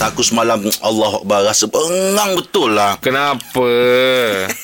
Aku semalam Allah Akbar Rasa bengang betul lah Kenapa?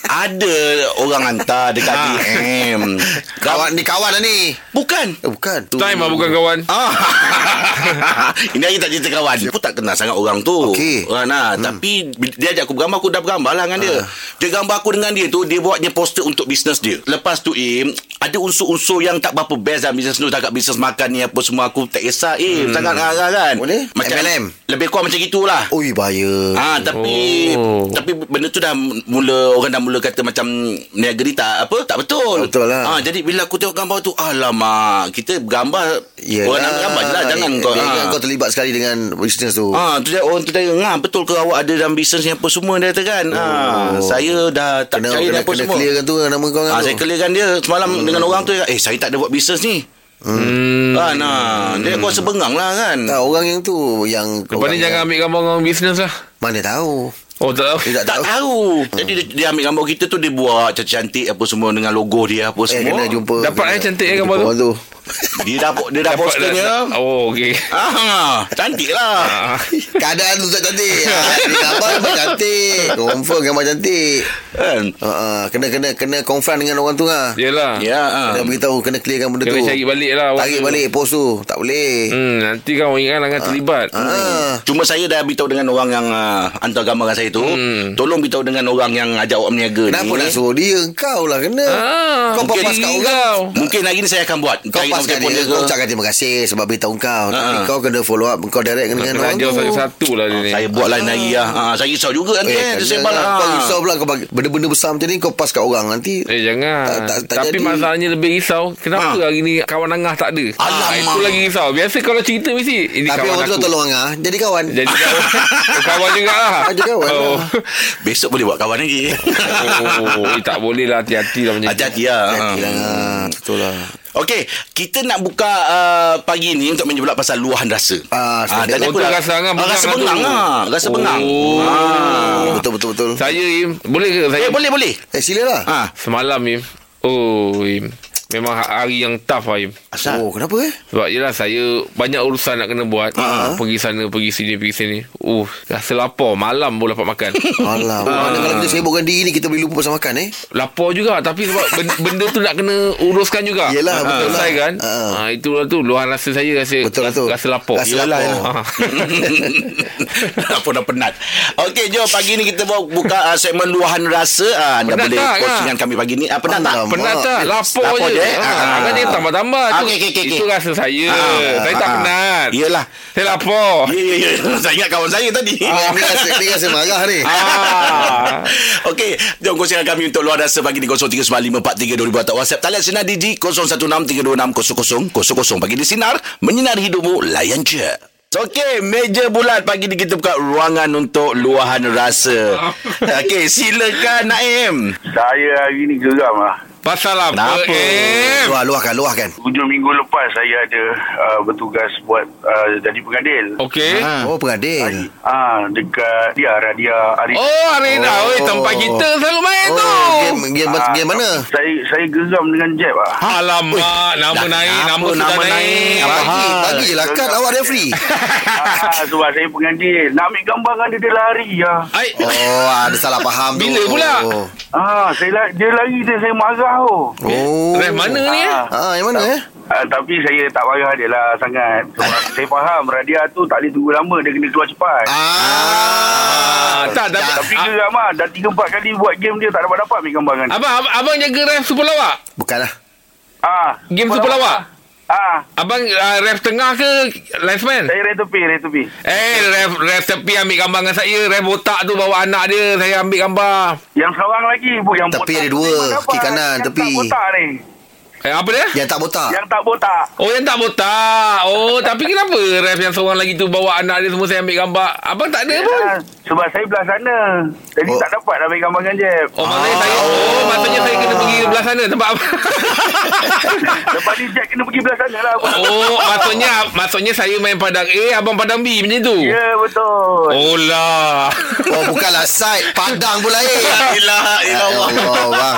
Ada orang hantar dekat DM Kawan ni kawan lah ni. Bukan Eh, bukan. Tu. Time lah bukan kawan Ah. Ini lagi tak cerita kawan Aku tak kenal sangat orang tu Okey. nah. hmm. Tapi Dia ajak aku bergambar Aku dah bergambar lah dengan dia Dia gambar aku dengan dia tu Dia buatnya poster untuk bisnes dia Lepas tu Im Ada unsur-unsur yang tak berapa best dalam bisnes tu Dekat bisnes makan ni Apa semua Aku tak kisah Im Sangat ngarang kan Boleh? MLM? Lebih kurang macam gitulah Ui bahaya. Ah tapi Oh. tapi benda tu dah mula orang dah mula kata macam niaga ni tak apa tak betul. Betul lah. Ah jadi bila aku tengok gambar tu alamak kita gambar Yelah. orang nak gambar je lah jangan kau. dia ah. ingat kau terlibat sekali dengan bisnes tu. Ah tu dia orang tu dia ngah betul ke awak ada dalam bisnes ni apa semua dia kata kan. Ah saya dah tak Kena, percaya kena, apa kena semua. clearkan tu nama kau kan Ah tu. saya clearkan dia semalam dengan orang tu eh saya tak ada buat bisnes ni. Hmm. Ah nah dia aku rasa bengang lah kan. Tak, orang yang tu yang Lepas ni yang- jangan ambil gambar orang bisnes lah Mana tahu. Oh tak tahu Dia Tak tahu. Jadi dia, dia ambil gambar kita tu dia buat cantik-cantik apa semua dengan logo dia apa Eh semua. kena jumpa. Dapat kena eh cantik eh jumpa gambar tu? tu. Dia dah dia dah posternya. Oh okey Ah, cantik lah. Ah. Keadaan tu tak cantik. ha, dia gambar memang cantik. Confirm gambar cantik. Kan? Ha, ha, kena kena kena confront dengan orang tu lah. Yelah Ya. ah. Kena beritahu kena clearkan benda Kena tu. cari balik lah Tarik balik post tu. Tak boleh. Hmm, nanti kan orang ingat akan terlibat. Ha. Cuma saya dah beritahu dengan orang yang uh, hantar gambar saya tu, Hmm. tolong beritahu dengan orang yang ajak awak berniaga Kenapa ni. nak suruh dia? Kau lah kena. Ah, kau mungkin papas kat diri orang. kau. Mungkin hari ni saya akan buat. Kau Cari pas nombor kat telefon dia, ke. kau ucapkan terima kasih sebab beritahu kau. Tapi Ha. kau kena follow up, kau direct dengan Kena orang tu. satu-satu lah dia ni. Saya buat lain hari lah. Ah, saya risau juga nanti eh, kena tersebar lah. Kau risau pula kau bagi benda-benda besar macam ni kau pas kat orang nanti. Eh jangan Tak- tak- tak Tapi jadi. masalahnya lebih risau Kenapa Ha. hari ni Kawan Angah tak ada Alamak. Itu lagi risau Biasa kalau cerita mesti Ini Tapi kawan orang tu tolong Angah Jadi kawan Jadi kawan, kawan juga lah Ah, jadi kawan oh. lah. Besok boleh buat kawan lagi. oh, eh, tak boleh lah hati-hati lah. Hati-hati lah. Hati lah Ah, Betul lah Okey, kita nak buka uh, pagi ni untuk menjawab pasal luahan rasa. Ah, Ah, sedap. tadi aku dah- rasa Angah Ah, bengang Rasa bengang lah. Rasa bengang. Oh. Ah. Betul betul betul Saya Im Boleh ke saya Eh, boleh, boleh. Eh silalah Ah, Semalam Im Oh Im Memang hari yang tough lah Im asal? Oh kenapa eh Sebab yelah saya Banyak urusan nak kena buat Ah. Pergi sana Pergi sini Pergi sini Uh Rasa lapar Malam boleh dapat makan Alah Mana kalau kita sibukkan diri ni Kita boleh lupa pasal makan eh Lapar juga Tapi sebab benda, benda tu nak kena uruskan juga Yelah, betul Selesai lah. kan Ha. ha, Itulah tu Luahan rasa saya Rasa, Betul lah rasa, tu. rasa lapar Rasa Yelah, lapar. Apa dah penat Okey jom pagi ni kita buka uh, segmen luahan rasa uh, Anda Penat boleh tak, kongsi Kak? dengan kami pagi ni uh, Penat tak? Alamak. Penat tak? Lapar, Lapar je. Eh? Ha, Ah. Kan dia tambah-tambah. Ah, tu. okey, okey, okey, Itu okey. rasa saya. Ah, saya tak ah, penat. Yelah Saya lapar. Ya ya ya Saya ingat kawan saya tadi Ah, Ni rasa, marah ni Ah. Okey, jom kongsikan kami untuk luar rasa pagi di 0395432000 atau WhatsApp talian sinar Digi 0163260000 pagi di sinar menyinari hidupmu layan je. Okey, meja bulat pagi ni kita buka ruangan untuk luahan rasa. Okey, silakan Naim. Saya hari ni geram lah. Pasal apa? Kenapa? Eh. Luah, luahkan, luahkan Hujung minggu lepas saya ada uh, bertugas buat uh, jadi pengadil. Okey. Oh pengadil Ah dekat dia Radia Arif. Oh, Arena. Oh. Oh. tempat kita selalu main tu. Oh game, game, Ah, game mana Saya saya geram dengan Jeb lah. Alamak, nama dah naik, kenapa nama sudah nama naik. naik? Apa Bagi, bagi lah kad awak referee ah, sebab saya pengadil. Nak ambil gambar dengan dia, dia lari lah. Ai. Oh ada salah faham tu Bila pula? Ah, saya dia lari dia saya marah oh. oh. Ref mana ni eh? Ah, Ah, yang mana eh ah, tapi saya tak marah dia lah sangat. Sebab saya faham Radia tu tak boleh tunggu lama. Dia kena keluar cepat. Ah, tak, tapi- Tapi geram lah. Dah 3-4 kali buat game dia tak dapat-dapat ambil gambar dia. Abang, abang, abang jaga ref super lawak? Bukanlah Ah, Game super lawak? Ah, Abang uh, ref tengah ke linesman? saya rate tepi, rate tepi. Eh, ref, ref tepi ambil gambar dengan saya. Ref botak tu bawa anak dia. Saya ambil gambar. Yang seorang lagi bu yang Tepi botak ada ni dua, kiri kanan, yang tepi. Tak botak ni. Eh, apa dia? Yang tak botak Yang tak botak. Oh, yang tak botak. Oh, tapi kenapa ref yang seorang lagi tu bawa anak dia semua saya ambil gambar? Abang tak ada pun. Ah, sebab saya belah sana. Jadi Oh. tak dapat nak ambil gambar dengan Jeb. Oh, maksudnya saya Oh, maksudnya saya kena pergi belah sana tempat abang. Lepas ni Jeb kena pergi belah sana lah. oh, maksudnya maksudnya saya main padang A, abang padang B macam tu. Ya, betul. Oh lah. Oh bukanlah side Padang pula eh Ilah Ya Allah bang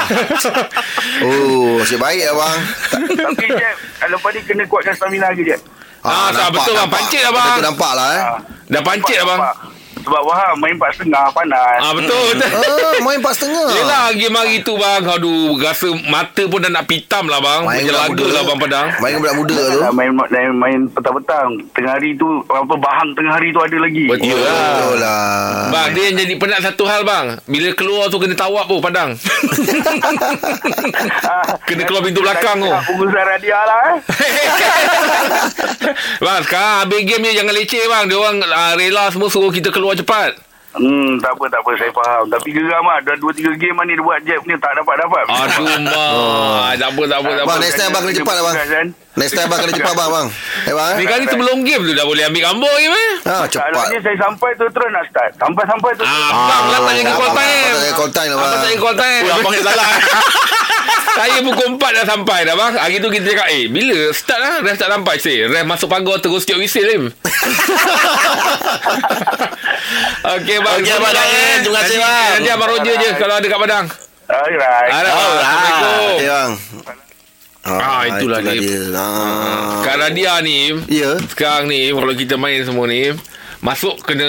Oh Asyik baik lah bang Tapi Jeb, lepas ni kena kuatkan stamina lagi Jeb. Ah, tak, betul, bang. Pancit lah, bang. Betul nampak lah eh. Ah, Dah pancit lah bang. nampak. Sebab faham main empat setengah panas. Ah betul betul. Ah, main empat setengah. Yelah game hari tu bang Aduh Rasa mata pun dah nak pitam lah bang Main laga muda. lah bang Padang Main dengan budak muda tu. Ah, main, main main petang-petang tengah hari tu apa bahang tengah hari tu ada lagi. Betul Betul lah lah. Bang dia jadi penat satu hal bang Bila keluar tu kena tawap pun Padang Kena keluar pintu belakang tu Pengusaha radia lah eh. Bang sekarang habis game ni Jangan leceh bang Dia orang uh, rela semua Suruh kita keluar cepat Hmm, tak apa, tak apa. Saya faham. Tapi geram lah. Dah dua, tiga game lah ni dia buat jab ni. Tak dapat-dapat. Aduh mak Tak apa tak apa tak apa Bang, next time abang kena cepat lah bang. Kan? Next time abang kena cepat bang bang. Eh bang Ni eh. kali sebelum game tu Dah boleh ambil gambar je meh Ha Tak, cepat. ni saya sampai tu terus nak start. Sampai-sampai tu. Ah, Abang lah tak jaga call time Abang tak jaga call time lah, Abang bang. tak jaga call time Oh, abang yang salah. Saya pukul 4 dah sampai dah bang Hari tu kita cakap Eh bila start lah Ref tak sampai Say Ref masuk pagar Terus tiup whistle Lim Okey bang Okey, Abang eh. Terima kasih, Nanti- bang. Nanti Abang Roger je Kalau ada kat Padang Alright. Alright, Alright. Assalamualaikum Okay bang. Ah, itulah dia. Ah. Kat Radia ni Ya. Sekarang ni Kalau kita main semua ni Masuk kena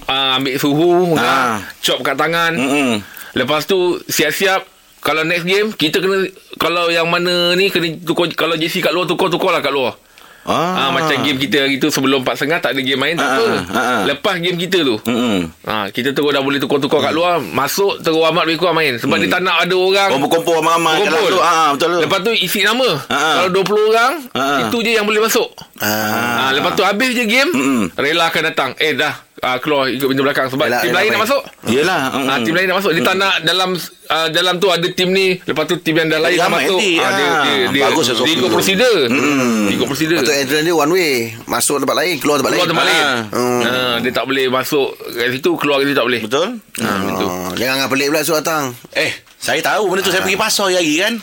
uh, Ambil suhu Ah. Chop kat tangan Mm-mm. Lepas tu Siap-siap Kalau next game Kita kena Kalau yang mana ni Kena tukar Kalau JC kat luar Tukar-tukar lah kat luar Ah. Ah. macam game kita hari tu sebelum 4.30 tak ada game main tak Ah, apa. ah, ah. Lepas game kita tu. Mm-mm. Ha, kita terus dah boleh tukar-tukar kat luar Masuk terus Ahmad lebih kurang main Sebab dia tak nak ada orang Kumpul-kumpul ramai-ramai kat Kumpul. tu. Ah, betul tu. Lepas tu isi nama Ah. Kalau 20 orang Ah. Itu je yang boleh masuk Ah. ha, Lepas tu habis je game Mm-mm. Rela akan datang Eh dah uh, Keluar ikut pintu belakang Sebab Rela- tim rela lain nak masuk Yelah. Ah, mm-mm. tim lain nak masuk Dia tak nak dalam uh, Dalam tu ada tim ni Lepas tu tim yang dah lain nak masuk nanti, Ah, dia, ah. dia, dia, Bagus dia, lah, dia ikut Sofi. prosedur Mm. Dia ikut prosedur Patut entrance dia one way. Masuk tempat lain, keluar tempat Keluar lain. tempat lain Ah. Hmm. Ah, Dia tak boleh masuk Kat situ Keluar kat situ tak boleh Betul? Ah, Betul Oh, jangan pelik pula suruh datang. Eh, saya tahu benda tu saya pergi pasar hari kan.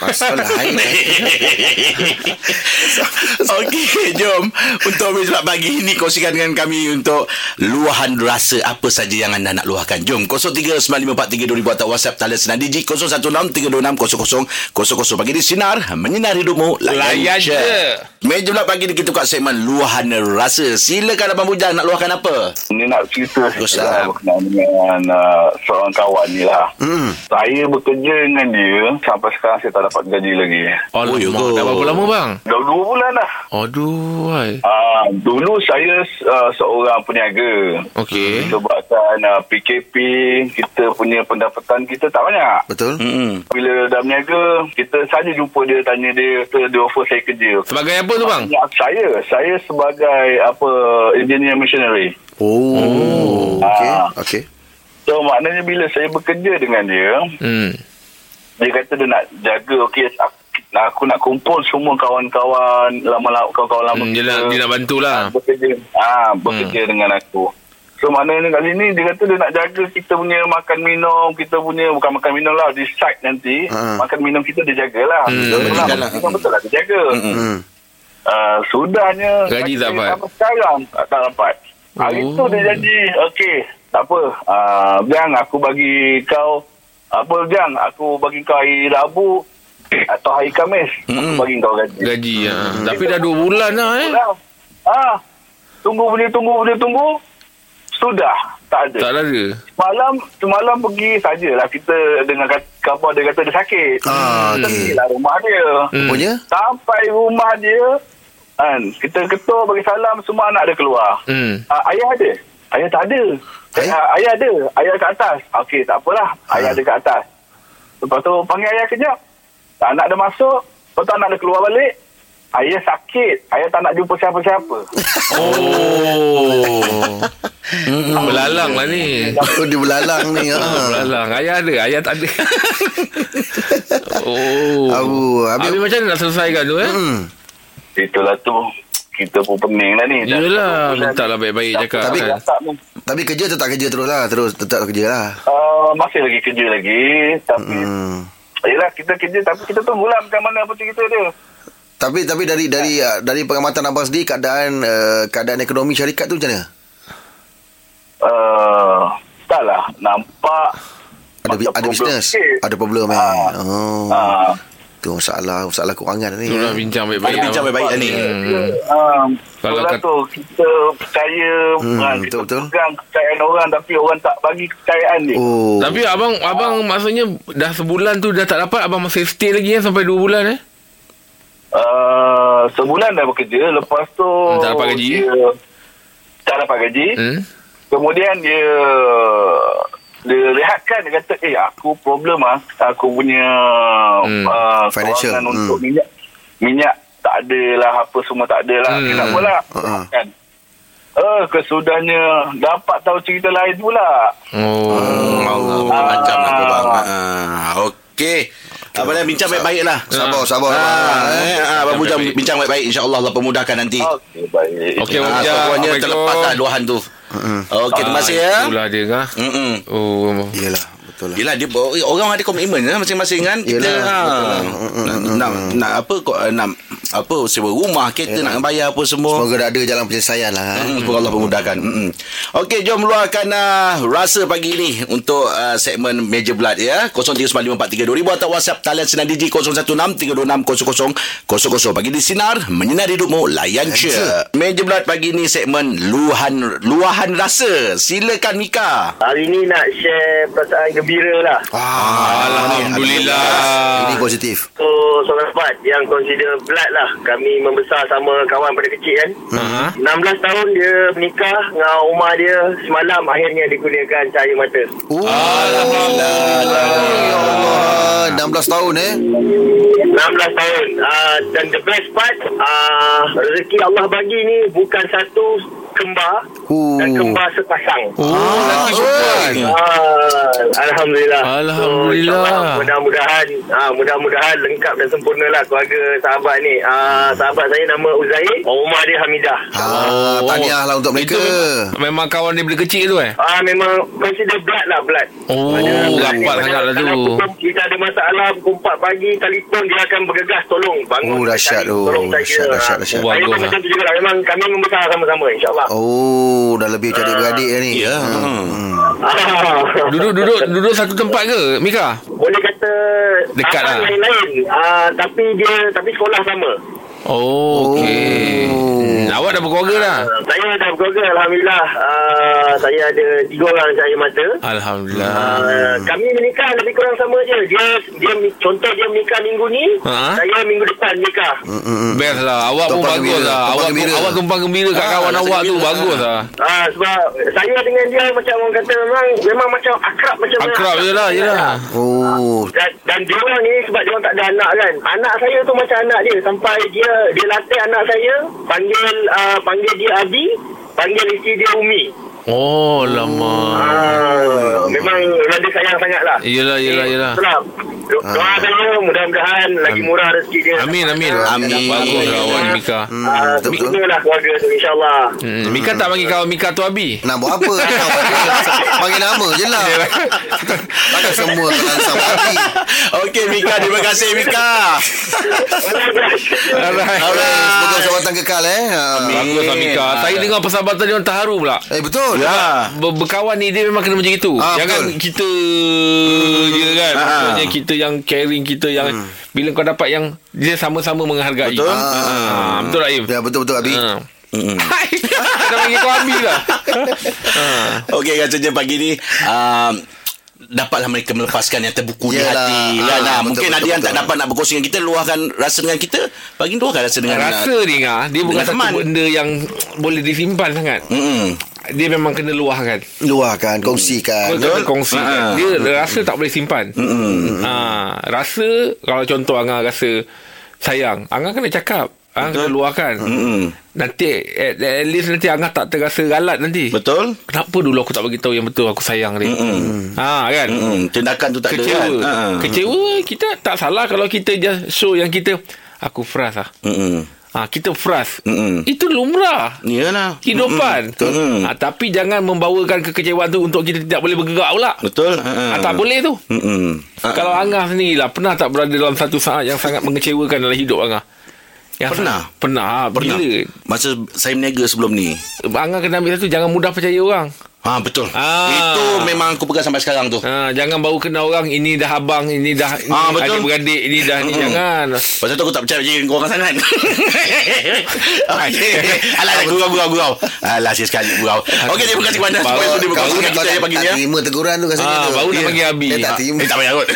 Pasal lain. Okey, jom untuk habis pula pagi ini kongsikan dengan kami untuk luahan rasa apa saja yang anda nak luahkan. Jom 0395432000 atau WhatsApp talian senang Digi 0163260000 pagi di sinar menyinar hidupmu Layan je. Meja pula pagi ni kita buka segmen luahan rasa. Silakan abang Bujang nak luahkan apa? Ni nak cerita lah. lah berkenaan dengan uh, seorang kawan ni lah. Hmm. Saya bekerja dengan dia sampai sekarang saya tak dapat gaji lagi. Oh, ya Alamak, ke? dah berapa lama bang? Dah dua bulan dah. Aduh, hai. Uh, dulu saya uh, seorang peniaga. Okey. Sebabkan uh, PKP, kita punya pendapatan kita tak banyak. Betul? Hmm. Bila dah berniaga, kita saja jumpa dia, tanya dia, dia, dia offer saya kerja. Sebagai apa tu bang? Ya, saya, saya sebagai apa engineer machinery. Oh. Okey. Ah. Okey. So maknanya bila saya bekerja dengan dia, Hmm. Dia kata dia nak jaga okey aku, aku nak kumpul semua kawan-kawan lama-lama kawan-kawan lama hmm dia, nak, dia nak bantulah. bekerja ah bekerja hmm. dengan aku. So maknanya kat sini dia kata dia nak jaga kita punya makan minum, kita punya bukan makan minum lah di site nanti, Ha. makan minum kita dia jagalah. Hmm, betul, betul lah, lah. betul, lah dia jaga. Hmm. Uh, sudahnya Gaji tak dapat. Sampai sekarang tak, tak dapat. Hari Oh. tu dia janji, okey, tak apa. Uh, Jang, aku bagi kau, apa Jang, aku bagi kau hari Rabu atau hari Khamis. Mm-mm. Aku bagi kau gaji. Gaji ya. Tapi dah 2 bulan dah eh. Ah, tunggu boleh tunggu boleh tunggu. Sudah, tak ada. Tak ada. Semalam, semalam pergi sajalah kita dengar kat- khabar dia kata dia sakit. Ah, Kita okey. pergilah rumah dia. Hmm. Punya? Sampai rumah dia kan kita ketuk bagi salam semua anak dia keluar. Hmm. Uh, ayah ada. Ayah tak ada. Eh? Uh, ayah ada. Ayah kat atas. Okey, tak apalah. Ayah Ha. ada kat atas. Lepas tu panggil ayah kejap. Anak dia masuk. Lepas tu anak dia keluar balik. Ayah sakit. Ayah tak nak jumpa siapa-siapa. Oh. Belalang lah ni. Oh, dia belalang ni. Ah, Ha. Belalang. Ayah ada, ayah tak ada. oh. Abu, habis Habis macam mana nak selesaikan tu eh? Hmm. Itulah tu. Kita pun pening lah ni. Yelah, minta lah baik-baik dah- cakap Tapi kan. tak. Tapi kerja tetap kerja terus lah. Terus tetap kerja lah. Uh, masih lagi kerja lagi. Tapi, Hmm. yelah kita kerja. Tapi kita tunggulah macam mana apa cerita dia. Tapi tapi dari dari uh, dari pengamatan abang sendiri keadaan uh, keadaan ekonomi syarikat tu macam mana? Uh, tak lah. Nampak Ada ada problem bisnes, ada problem eh. Ah. Oh. Ah, Itu masalah Masalah kewangan ni Itulah bincang baik-baik. Ada bincang baik-baik lah ni. Hmm. Um, Kalau kalau kat- tu kita percaya Hmm, ha, betul, kita betul. pegang kepercayaan orang tapi orang tak bagi kepercayaan dia. Oh Tapi abang abang maksudnya dah sebulan tu dah tak dapat abang masih stay lagi kan sampai 2 bulan eh? Uh, sebulan dah bekerja lepas tu Tak dapat gaji? dia, tak dapat gaji Hmm. kemudian dia dia rehatkan dia kata eh aku problem ah aku punya Hmm. uh, Financial, kewangan hmm. untuk minyak minyak tak ada lah apa semua tak ada lah Hmm. hmm. kenapa lah Uh-uh. kan Eh, kesudahnya dapat tahu cerita lain pula. Oh. Allah macam lah kau bang. Ah, okey. Abang dah bincang baik-baik lah. Sabar Sabar Ah, eh, ah, abang bincang, baik-baik. bincang baik-baik InsyaAllah Allah pemudahkan nanti. Okey, baik. Okey, Ah, Abang Ijaz. Pokoknya Assalamualaikum. terlepas lah luahan tu. Okey, terima kasih ya. Itulah dia kan. Mm-mm. Oh. Betul lah Yelah dia orang ada komitmen lah masing-masing kan kita Yelah, ha, betul lah. nak, nak, nak apa kok nak apa sewa rumah kereta nak bayar apa semua Semoga ada jalan penyelesaian lah Hmm, semoga Allah memudahkan. Hmm. Okey, jom luahkan uh, rasa pagi ini untuk uh, segmen Major Blood ya. 0395432000 atau WhatsApp talian Sinar Digi 0163260000. Pagi di Sinar, menyinari hidupmu, layan je. Major Blood pagi ini segmen luahan luahan rasa. Silakan Mika. Hari ni nak share perasaan gembira lah. Alhamdulillah. Ini positif So, seorang sahabat yang consider blood lah. Kami membesar sama kawan pada kecil kan. Ha. 16 tahun dia menikah dengan rumah dia. Semalam akhirnya digunakan cahaya mata. Oh Alhamdulillah. Allah 16 tahun eh 16 tahun. Uh, dan the best part, uh, rezeki Allah bagi ni bukan satu kembar Oh. dan kembar sepasang. Oh, lagi perempuan. Ah, Alhamdulillah. Alhamdulillah. So, mudah-mudahan ah, mudah-mudahan lengkap dan sempurna lah keluarga sahabat ni. Ah, sahabat saya nama Uzair, rumah dia Hamidah. Ah, tahniah lah untuk mereka. Itu memang, memang kawan dia dari kecil tu eh? Ah memang consider blood lah blood. Oh, rapat sangat lah tu. Kita ada masalah pukul 4 pagi telefon dia akan bergegas tolong bangun. Oh, dahsyat tu. Tolong saya. Dahsyat, dahsyat, dahsyat. Oh, Saya bagus pun lah. macam tu juga lah. Memang kami membesar sama-sama insyaAllah. Oh, dah lebih macam adik-beradik dah ni. Ya. Hmm. Ah. Duduk duduk duduk satu tempat ke Mika? Boleh kata Dekat lah. lain-lain. Ah, tapi dia tapi sekolah sama. Oh, okey. Oh. Hmm, awak dah berkeluarga dah? Uh, saya dah berkeluarga Alhamdulillah uh, Saya ada tiga orang cahaya mata Alhamdulillah. uh, Kami menikah lebih kurang sama je Dia dia Contoh dia menikah minggu ni Ha? Saya minggu depan nikah Hmm. Best lah Awak pun Tumpang bagus gembira, lah tumpang Awak gembira. awak tumpang gembira kat Ah, kawan awak tu gembira. Bagus lah uh, Sebab saya dengan dia macam orang kata Memang memang macam akrab macam Akrab je lah Yelah Oh. dan, dan dia orang ni sebab dia orang tak ada anak kan anak saya tu macam anak dia sampai dia dia latih anak saya panggil uh, panggil dia Abi panggil isteri dia Umi Oh lama Ah, memang rada sayang sangat lah. Yelah yelah yelah Itulah. Do- Doa saya mudah-mudahan lagi murah rezeki dia. Amin amin Amin. Bagus lah ni Mika Hmm, Ah, betul lah keluarga tu insyaAllah. hmm, Mika tak panggil kawan Mika tu Abi Nak buat apa? Apa? Panggil nama je lah. Takkan semua kenal sama hati. Okey Mika, terima kasih Mika. Alright Semoga persahabatan kekal eh. Ah. Bagus lah Mika Saya dengar persahabatan dia orang terharu pula Eh betul. Ya. Ber- berkawan ni dia memang kena macam itu. Ah, Jangan betul. kita je kan. Ah. Maksudnya kita yang caring, kita yang bila kau dapat yang dia sama-sama menghargai. Betul. Ah, betul tak Im? Ya betul betul Abi. Ah. Hai. Dah panggil kau Abi lah. Okey rasanya pagi ni um, dapatlah mereka melepaskan yang terbuku di hati Ah, kan. Ah, betul, mungkin betul, ada yang betul. tak dapat nak berkongsi dengan kita luahkan rasa dengan kita bagi luahkan rasa dengan Rasa ni ngah, dia bukan satu teman. benda yang boleh disimpan sangat. Hmm. Dia memang kena luahkan. Luahkan, kongsikan. Kau kena kongsi Ah. Dia rasa tak boleh simpan ha, Rasa Kalau contoh Angah rasa Sayang Angah kena cakap Angah kena luahkan Hmm. Nanti at, at least nanti Angah tak terasa galat nanti Betul? Kenapa dulu aku tak bagi tahu yang betul aku sayang dia ha, kan Hmm. Tindakan tu tak Kecewa ada kan. Ha. Kecewa Kita tak salah Kalau kita just show yang kita Aku fras lah Hmm. ha, Kita fras Mm-mm. Itu lumrah Iyalah. Kehidupan Mm-mm. ha, Tapi jangan membawakan kekecewaan tu Untuk kita tidak boleh bergerak pula Betul? ha, Tak boleh tu Hmm. Kalau Angah sendiri lah Pernah tak berada dalam satu saat Yang sangat mengecewakan dalam hidup Angah yang Pernah. Pernah ha, Pernah. Bila Masa saya berniaga sebelum ni. Angah kena ambil satu Jangan mudah percaya orang Ha betul. Ah. Itu memang aku pegang sampai sekarang tu. Ha, jangan baru kenal orang ini dah abang, ini dah ini Ah, betul. adik-beradik, ini dah ni jangan. Pasal tu aku tak percaya dengan korang sangat. Okey. Alah, gurau, gurau, gurau. Alah, sia sekali gurau. Okey, terima kasih kepada semua yang sudi berkongsi dengan kita pagi ni tak terima teguran tu rasanya Ah, tu. baru nak panggil Abi. Dia tak Ah. terima. Eh, tak payah kot.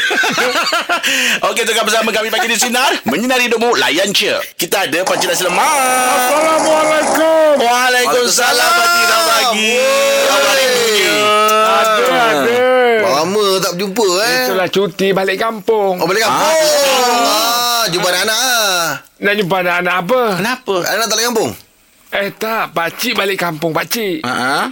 Okey, tengah bersama kami pagi di Sinar. Menyinari hidupmu, layan je. Kita ada Pakcik Nasi Lemak. Assalamualaikum. Waalaikumsalam, Pakcik dah pagi. Ada, ada. Lama tak berjumpa eh. Itulah cuti balik kampung. Oh balik kampung. Ah, jumpa anak-anak ah. Nak jumpa anak-anak apa? Kenapa? Anak tak balik kampung? Eh tak, pakcik balik kampung pakcik. Ha?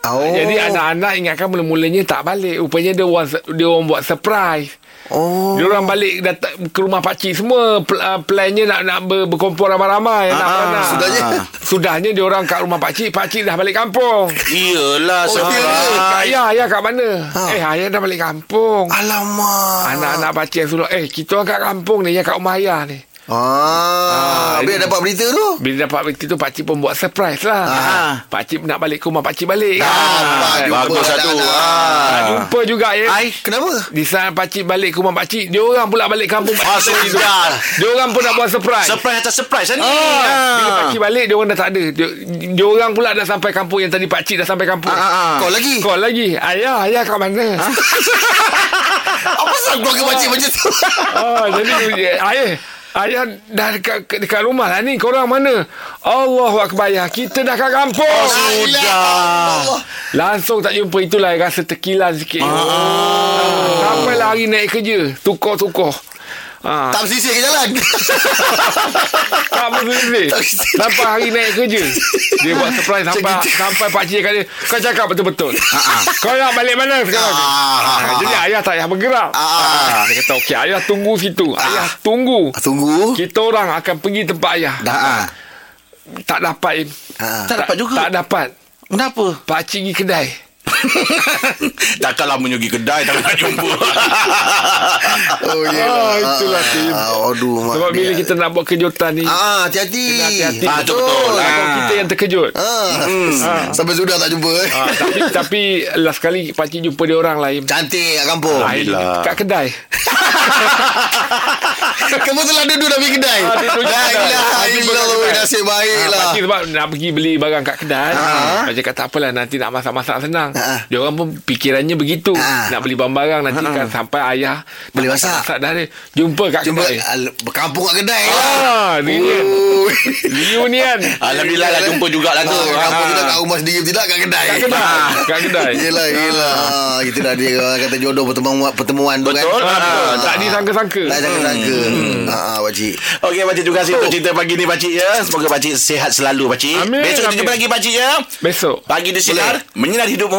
Oh. Jadi anak-anak ingatkan mula-mulanya tak balik. Rupanya dia orang, dia orang buat surprise. Oh. Dia orang balik datang ke rumah pakcik semua pl- uh, plannya nak nak ber, berkumpul ramai-ramai nak Ah, sudahnya? Sudahnya dia orang kat rumah pakcik, pakcik dah balik kampung. Iyalah, Oh, surprise. Kak ayah, ayah kat mana? Ha. Eh, ayah dah balik kampung. Alamak. Anak-anak pakcik yang suruh, eh, kita orang kat kampung ni, yang kat rumah ayah ni. Ah, Ah, bila ini- dapat berita tu? Bila dapat berita tu, pakcik pun buat surprise lah. Ah. Pakcik nak balik ke rumah pakcik balik. Ah, Ah, jumpa Bagus satu. Ah, Ah. jumpa juga ya. Ai. Kenapa? Di saat pakcik balik ke rumah pakcik, dia orang pula balik kampung pakcik. Ah, sudah. Dia orang pun nak buat surprise. Surprise atas surprise ni. Ah, Bila pakcik balik Dia orang dah tak ada Dia, dia orang pula dah sampai kampung Yang tadi pakcik dah sampai kampung Ah, ah, ah. Kau lagi? Call lagi Ayah Ayah kat mana Apa pasal keluarga pakcik macam tu? oh, Jadi dia- Ayah Ayah dah dekat, dekat rumah lah ni. Korang mana? Allahu Akbar Kita dah kat kampung. Oh, sudah. Langsung tak jumpa. Itulah rasa terkilan sikit. Ah. Sampailah hari naik kerja. Tukar-tukar Ah. Tak bersisir ke jalan? Tak Tak bersisir. Sampai hari naik kerja Dia buat surprise Sampai sampai pakcik kat dia Kau cakap betul-betul Kau nak balik mana sekarang ni Ah, Jadi ayah tak payah bergerak Ah, Dia kata okey Ayah tunggu situ Ayah tunggu Tunggu. Kita orang akan pergi tempat ayah Ah. Tak dapat Im. Ah. Tak dapat juga. Tak dapat Kenapa? Pakcik pergi kedai Takkanlah menyugi kedai Tak nak jumpa Oh ya. Ah, itulah, Tim. Ah, aduh. mak Sebab bila kita nak buat kejutan ni Ah, hati-hati. Hati-hati Ah, betul, betul. Ah. kita yang terkejut Ah. Sampai sudah tak jumpa eh. Ah, tapi tapi last kali pakcik jumpa dia orang lain. Cantik kat kampung. Ah, kat kedai. Kebetulan duduk dah pergi kedai. Ah, duduk kedai. ilaha Ah, kedai. Nasib baik Ah, lah. pakcik sebab nak pergi beli barang kat kedai. Ah. Pakcik cakap tak apalah nanti nak masak-masak senang. Ah. Dia orang pun fikirannya begitu. Ah. Nak beli barang-barang nanti kan sampai ayah nak masak. masak dah dia. Jumpa kat Jumpa kedai. al- berkampung kat kedai lah. Ah, reunion. Oh. Reunion. Alhamdulillah lah jumpa jugalah tu Ah, kampung kita kat rumah sendiri tidak kat kedai. Kat kedai. Kat kedai. Yelah, yelah. Ah, Itulah dia kata jodoh pertemuan pertemuan tu kan. Betul. Tak disangka-sangka. Tak sangka-sangka. Hmm. Ha ah, pakcik. Okey pakcik terima kasih untuk cerita pagi ni pakcik ya. Semoga pakcik sihat selalu pakcik. Amin, Besok kita jumpa lagi pakcik ya. Besok. Pagi di sinar menyinar hidupmu.